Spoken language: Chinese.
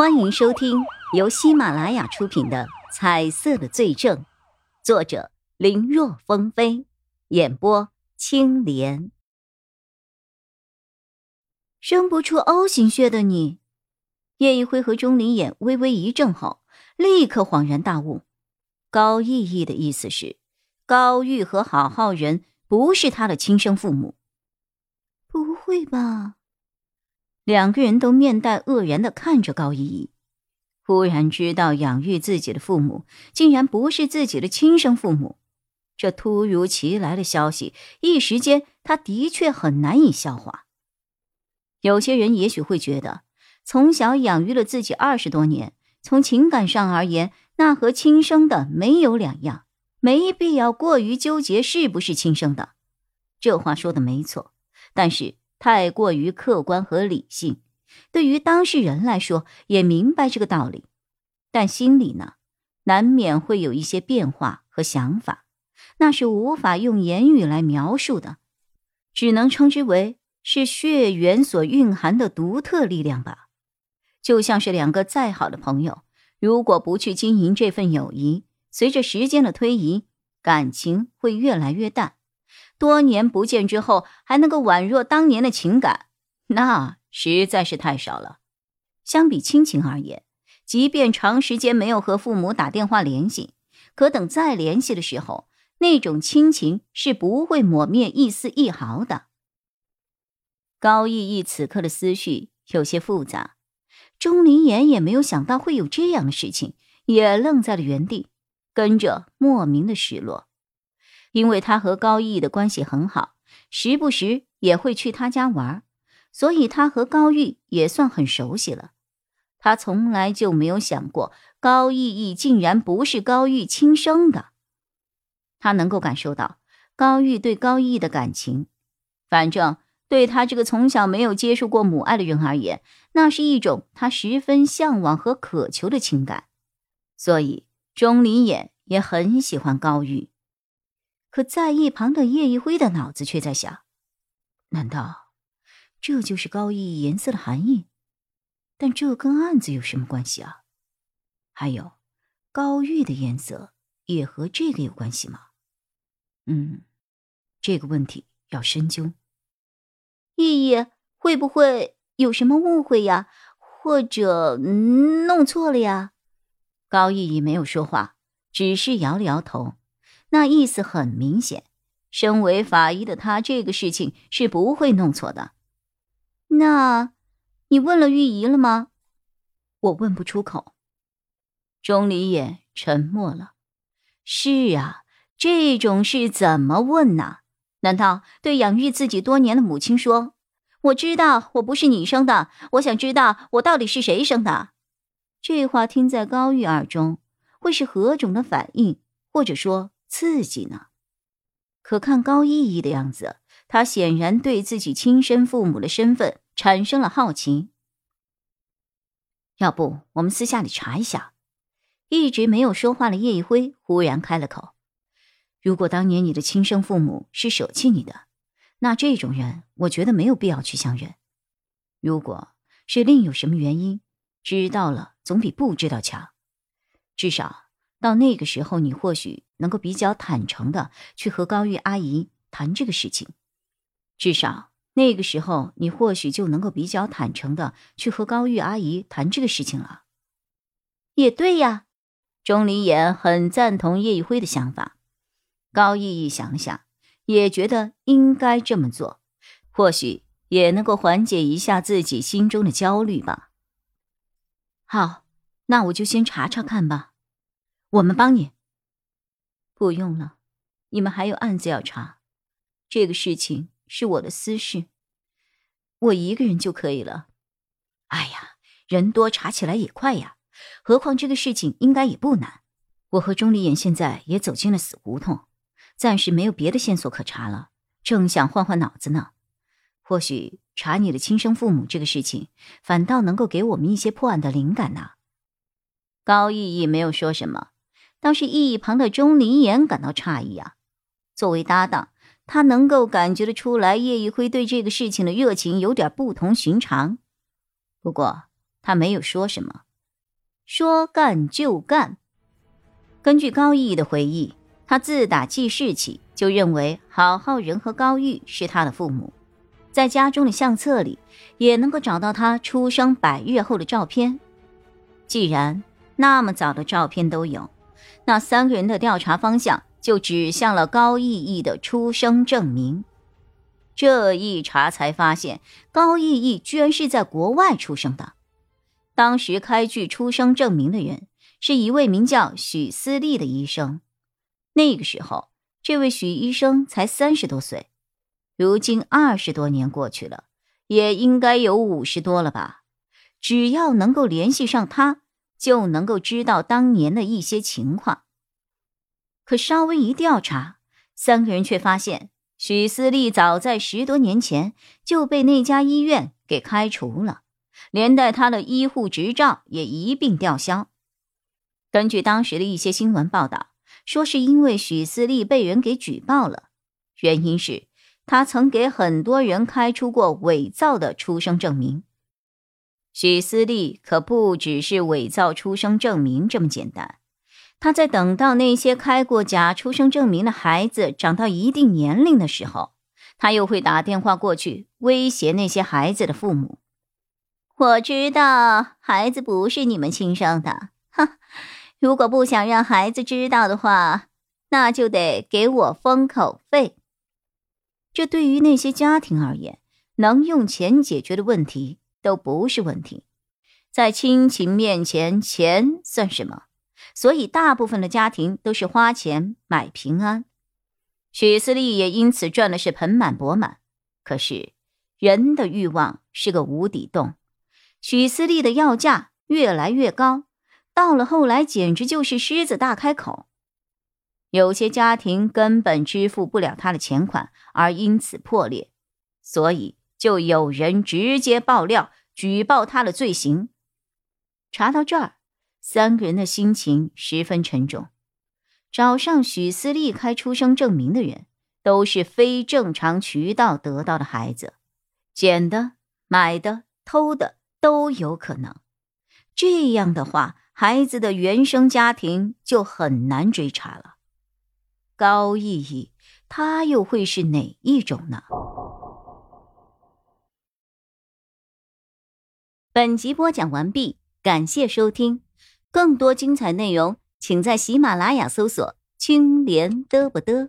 欢迎收听由喜马拉雅出品的《彩色的罪证》，作者林若风飞，演播青莲。生不出 O 型血的你，叶一辉和钟离眼微微一怔后，立刻恍然大悟。高逸逸的意思是，高玉和郝浩仁不是他的亲生父母。不会吧？两个人都面带愕然的看着高依依，忽然知道养育自己的父母竟然不是自己的亲生父母，这突如其来的消息，一时间他的确很难以消化。有些人也许会觉得，从小养育了自己二十多年，从情感上而言，那和亲生的没有两样，没必要过于纠结是不是亲生的。这话说的没错，但是。太过于客观和理性，对于当事人来说也明白这个道理，但心里呢，难免会有一些变化和想法，那是无法用言语来描述的，只能称之为是血缘所蕴含的独特力量吧。就像是两个再好的朋友，如果不去经营这份友谊，随着时间的推移，感情会越来越淡。多年不见之后，还能够宛若当年的情感，那实在是太少了。相比亲情而言，即便长时间没有和父母打电话联系，可等再联系的时候，那种亲情是不会抹灭一丝一毫的。高逸逸此刻的思绪有些复杂，钟离言也没有想到会有这样的事情，也愣在了原地，跟着莫名的失落。因为他和高毅的关系很好，时不时也会去他家玩，所以他和高玉也算很熟悉了。他从来就没有想过高毅毅竟然不是高玉亲生的。他能够感受到高玉对高毅的感情，反正对他这个从小没有接受过母爱的人而言，那是一种他十分向往和渴求的情感。所以钟离眼也很喜欢高玉。可在一旁的叶一辉的脑子却在想：难道这就是高逸颜色的含义？但这跟案子有什么关系啊？还有，高玉的颜色也和这个有关系吗？嗯，这个问题要深究。意义会不会有什么误会呀？或者弄错了呀？高逸逸没有说话，只是摇了摇头。那意思很明显，身为法医的他，这个事情是不会弄错的。那，你问了玉姨了吗？我问不出口。钟离也沉默了。是啊，这种事怎么问呢？难道对养育自己多年的母亲说：“我知道我不是你生的，我想知道我到底是谁生的？”这话听在高玉耳中，会是何种的反应？或者说？刺激呢？可看高意义的样子，他显然对自己亲生父母的身份产生了好奇。要不我们私下里查一下？一直没有说话的叶一辉忽然开了口：“如果当年你的亲生父母是舍弃你的，那这种人，我觉得没有必要去相认。如果是另有什么原因，知道了总比不知道强。至少。”到那个时候，你或许能够比较坦诚的去和高玉阿姨谈这个事情。至少那个时候，你或许就能够比较坦诚的去和高玉阿姨谈这个事情了。也对呀，钟离言很赞同叶一辉的想法。高逸逸想了想，也觉得应该这么做，或许也能够缓解一下自己心中的焦虑吧。好，那我就先查查看吧。我们帮你。不用了，你们还有案子要查，这个事情是我的私事，我一个人就可以了。哎呀，人多查起来也快呀，何况这个事情应该也不难。我和钟离眼现在也走进了死胡同，暂时没有别的线索可查了，正想换换脑子呢。或许查你的亲生父母这个事情，反倒能够给我们一些破案的灵感呢。高逸逸没有说什么。倒是一旁的钟离言感到诧异啊！作为搭档，他能够感觉得出来，叶一辉对这个事情的热情有点不同寻常。不过他没有说什么，说干就干。根据高毅的回忆，他自打记事起就认为郝浩仁和高玉是他的父母，在家中的相册里也能够找到他出生百日后的照片。既然那么早的照片都有，那三个人的调查方向就指向了高义义的出生证明。这一查才发现，高义义居然是在国外出生的。当时开具出生证明的人是一位名叫许思利的医生。那个时候，这位许医生才三十多岁。如今二十多年过去了，也应该有五十多了吧？只要能够联系上他，就能够知道当年的一些情况。可稍微一调查，三个人却发现。许思丽早在十多年前就被那家医院给开除了，连带他的医护执照也一并吊销。根据当时的一些新闻报道，说是因为许思丽被人给举报了，原因是他曾给很多人开出过伪造的出生证明。许思丽可不只是伪造出生证明这么简单。她在等到那些开过假出生证明的孩子长到一定年龄的时候，她又会打电话过去威胁那些孩子的父母。我知道孩子不是你们亲生的，哼！如果不想让孩子知道的话，那就得给我封口费。这对于那些家庭而言，能用钱解决的问题都不是问题，在亲情面前，钱算什么？所以，大部分的家庭都是花钱买平安。许思利也因此赚的是盆满钵满。可是，人的欲望是个无底洞。许思利的要价越来越高，到了后来，简直就是狮子大开口。有些家庭根本支付不了他的钱款，而因此破裂。所以，就有人直接爆料，举报他的罪行。查到这儿。三个人的心情十分沉重。找上许思利开出生证明的人，都是非正常渠道得到的孩子，捡的、买的、偷的都有可能。这样的话，孩子的原生家庭就很难追查了。高意义，他又会是哪一种呢？本集播讲完毕，感谢收听。更多精彩内容，请在喜马拉雅搜索“青莲嘚不嘚”。